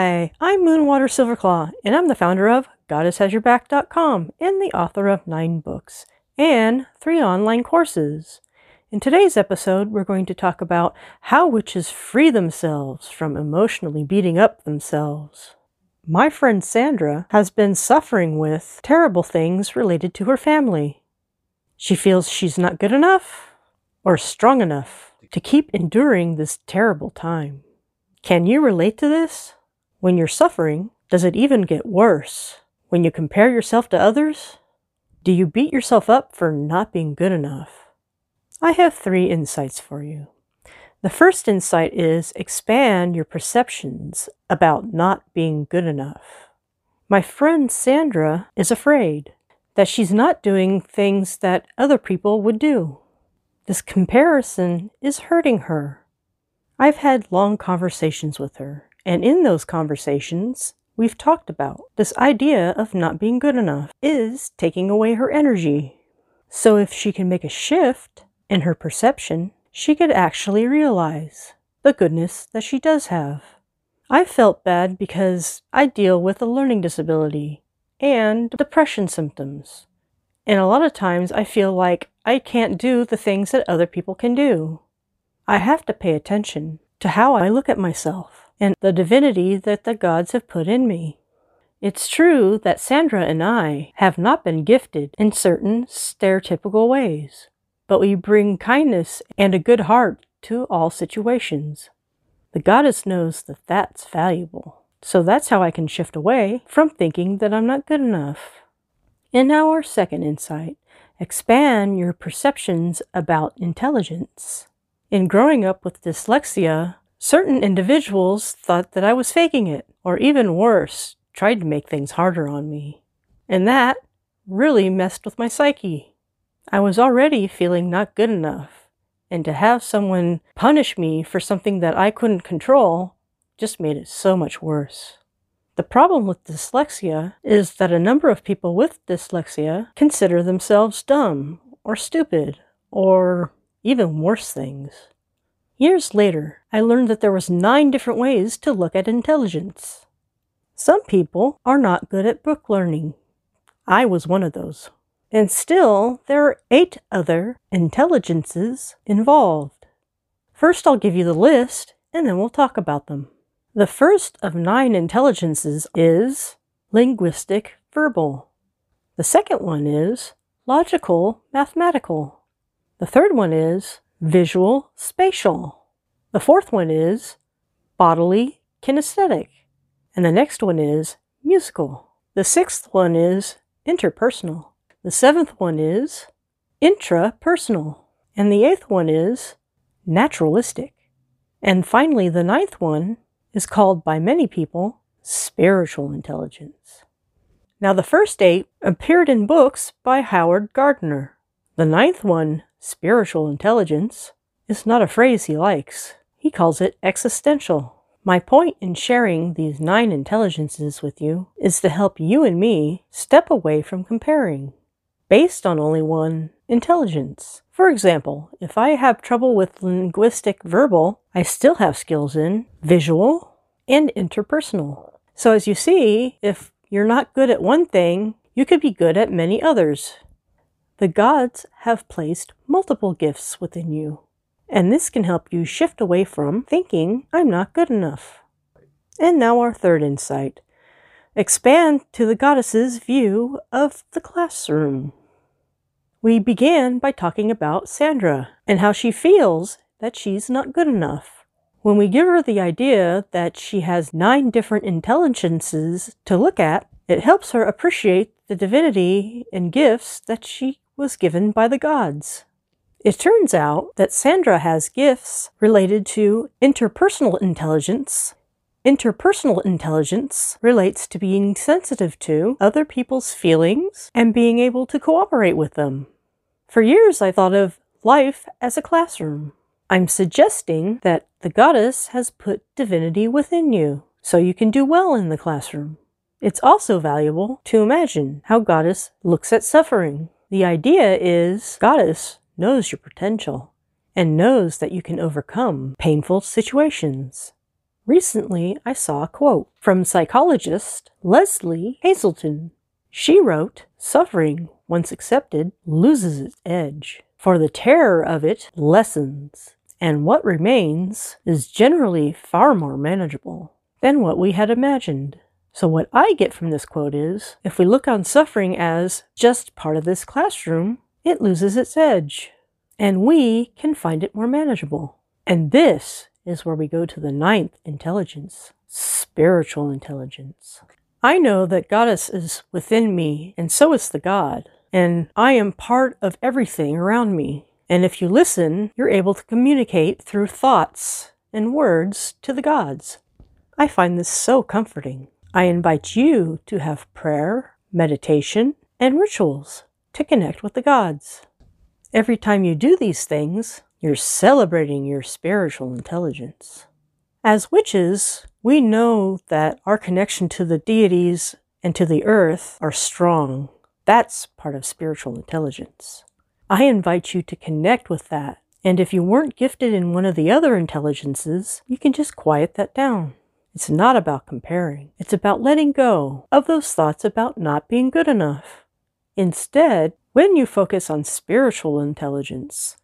Hi, I'm Moonwater Silverclaw, and I'm the founder of GoddessHasYourBack.com and the author of nine books and three online courses. In today's episode, we're going to talk about how witches free themselves from emotionally beating up themselves. My friend Sandra has been suffering with terrible things related to her family. She feels she's not good enough or strong enough to keep enduring this terrible time. Can you relate to this? When you're suffering, does it even get worse? When you compare yourself to others? Do you beat yourself up for not being good enough? I have three insights for you. The first insight is expand your perceptions about not being good enough. My friend Sandra is afraid that she's not doing things that other people would do. This comparison is hurting her. I've had long conversations with her, and in those conversations, we've talked about this idea of not being good enough is taking away her energy. So if she can make a shift in her perception, she could actually realize the goodness that she does have. I felt bad because I deal with a learning disability and depression symptoms. And a lot of times I feel like I can't do the things that other people can do. I have to pay attention to how I look at myself and the divinity that the gods have put in me. It's true that Sandra and I have not been gifted in certain stereotypical ways, but we bring kindness and a good heart to all situations. The goddess knows that that's valuable. So that's how I can shift away from thinking that I'm not good enough. Now, our second insight expand your perceptions about intelligence. In growing up with dyslexia, certain individuals thought that I was faking it, or even worse, tried to make things harder on me. And that really messed with my psyche. I was already feeling not good enough, and to have someone punish me for something that I couldn't control just made it so much worse. The problem with dyslexia is that a number of people with dyslexia consider themselves dumb or stupid or even worse things. Years later, I learned that there was nine different ways to look at intelligence. Some people are not good at book learning. I was one of those. And still, there are eight other intelligences involved. First, I'll give you the list, and then we'll talk about them. The first of nine intelligences is linguistic verbal. The second one is logical mathematical. The third one is visual spatial. The fourth one is bodily kinesthetic. And the next one is musical. The sixth one is interpersonal. The seventh one is intrapersonal. And the eighth one is naturalistic. And finally, the ninth one is called by many people spiritual intelligence. Now, the first eight appeared in books by Howard Gardner. The ninth one, spiritual intelligence, is not a phrase he likes. He calls it existential. My point in sharing these nine intelligences with you is to help you and me step away from comparing based on only one intelligence. For example, if I have trouble with linguistic verbal, I still have skills in visual and interpersonal. So as you see, if you're not good at one thing, you could be good at many others. The gods have placed multiple gifts within you, and this can help you shift away from thinking, I'm not good enough. And now, our third insight expand to the goddess's view of the classroom. We began by talking about Sandra and how she feels that she's not good enough. When we give her the idea that she has nine different intelligences to look at, it helps her appreciate the divinity and gifts that she was given by the gods. It turns out that Sandra has gifts related to interpersonal intelligence. Interpersonal intelligence relates to being sensitive to other people's feelings and being able to cooperate with them. For years, I thought of life as a classroom. I'm suggesting that the goddess has put divinity within you so you can do well in the classroom. It's also valuable to imagine how goddess looks at suffering. The idea is goddess knows your potential and knows that you can overcome painful situations. Recently, I saw a quote from psychologist Lesley Hazleton. She wrote, Suffering, once accepted, loses its edge, for the terror of it lessens, and what remains is generally far more manageable than what we had imagined. So, what I get from this quote is if we look on suffering as just part of this classroom, it loses its edge, and we can find it more manageable. And this is where we go to the ninth intelligence spiritual intelligence. I know that Goddess is within me, and so is the God, and I am part of everything around me. And if you listen, you're able to communicate through thoughts and words to the gods. I find this so comforting. I invite you to have prayer, meditation, and rituals to connect with the gods. Every time you do these things, you're celebrating your spiritual intelligence. As witches, we know that our connection to the deities and to the earth are strong. That's part of spiritual intelligence. I invite you to connect with that. And if you weren't gifted in one of the other intelligences, you can just quiet that down. It's not about comparing. It's about letting go of those thoughts about not being good enough. Instead, when you focus on spiritual intelligence,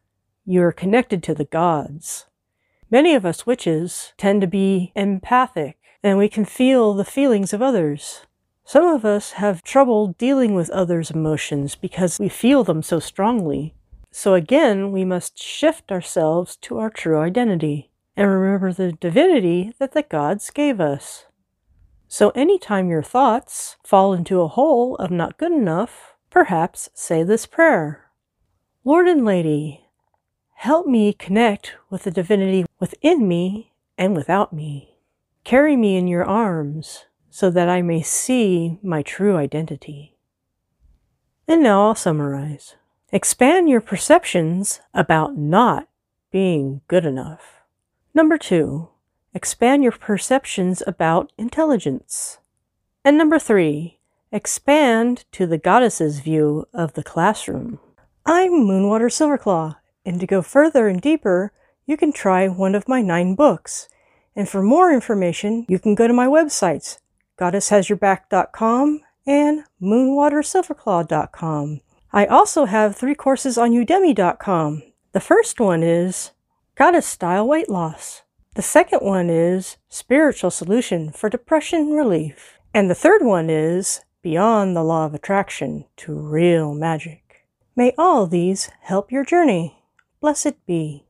you are connected to the gods. Many of us witches tend to be empathic and we can feel the feelings of others. Some of us have trouble dealing with others' emotions because we feel them so strongly. So again, we must shift ourselves to our true identity and remember the divinity that the gods gave us. So anytime your thoughts fall into a hole of not good enough, perhaps say this prayer Lord and Lady, Help me connect with the divinity within me and without me. Carry me in your arms so that I may see my true identity. And now I'll summarize. Expand your perceptions about not being good enough. Number two, expand your perceptions about intelligence. And number three, expand to the goddess's view of the classroom. I'm Moonwater Silverclaw, and to go further and deeper, you can try one of my nine books. And for more information, you can go to my websites, goddesshasyourback.com and moonwatersilverclaw.com. I also have three courses on udemy.com. The first one is Goddess Style Weight Loss. The second one is Spiritual Solution for Depression Relief. And the third one is Beyond the Law of Attraction to Real Magic. May all these help your journey. Blessed be.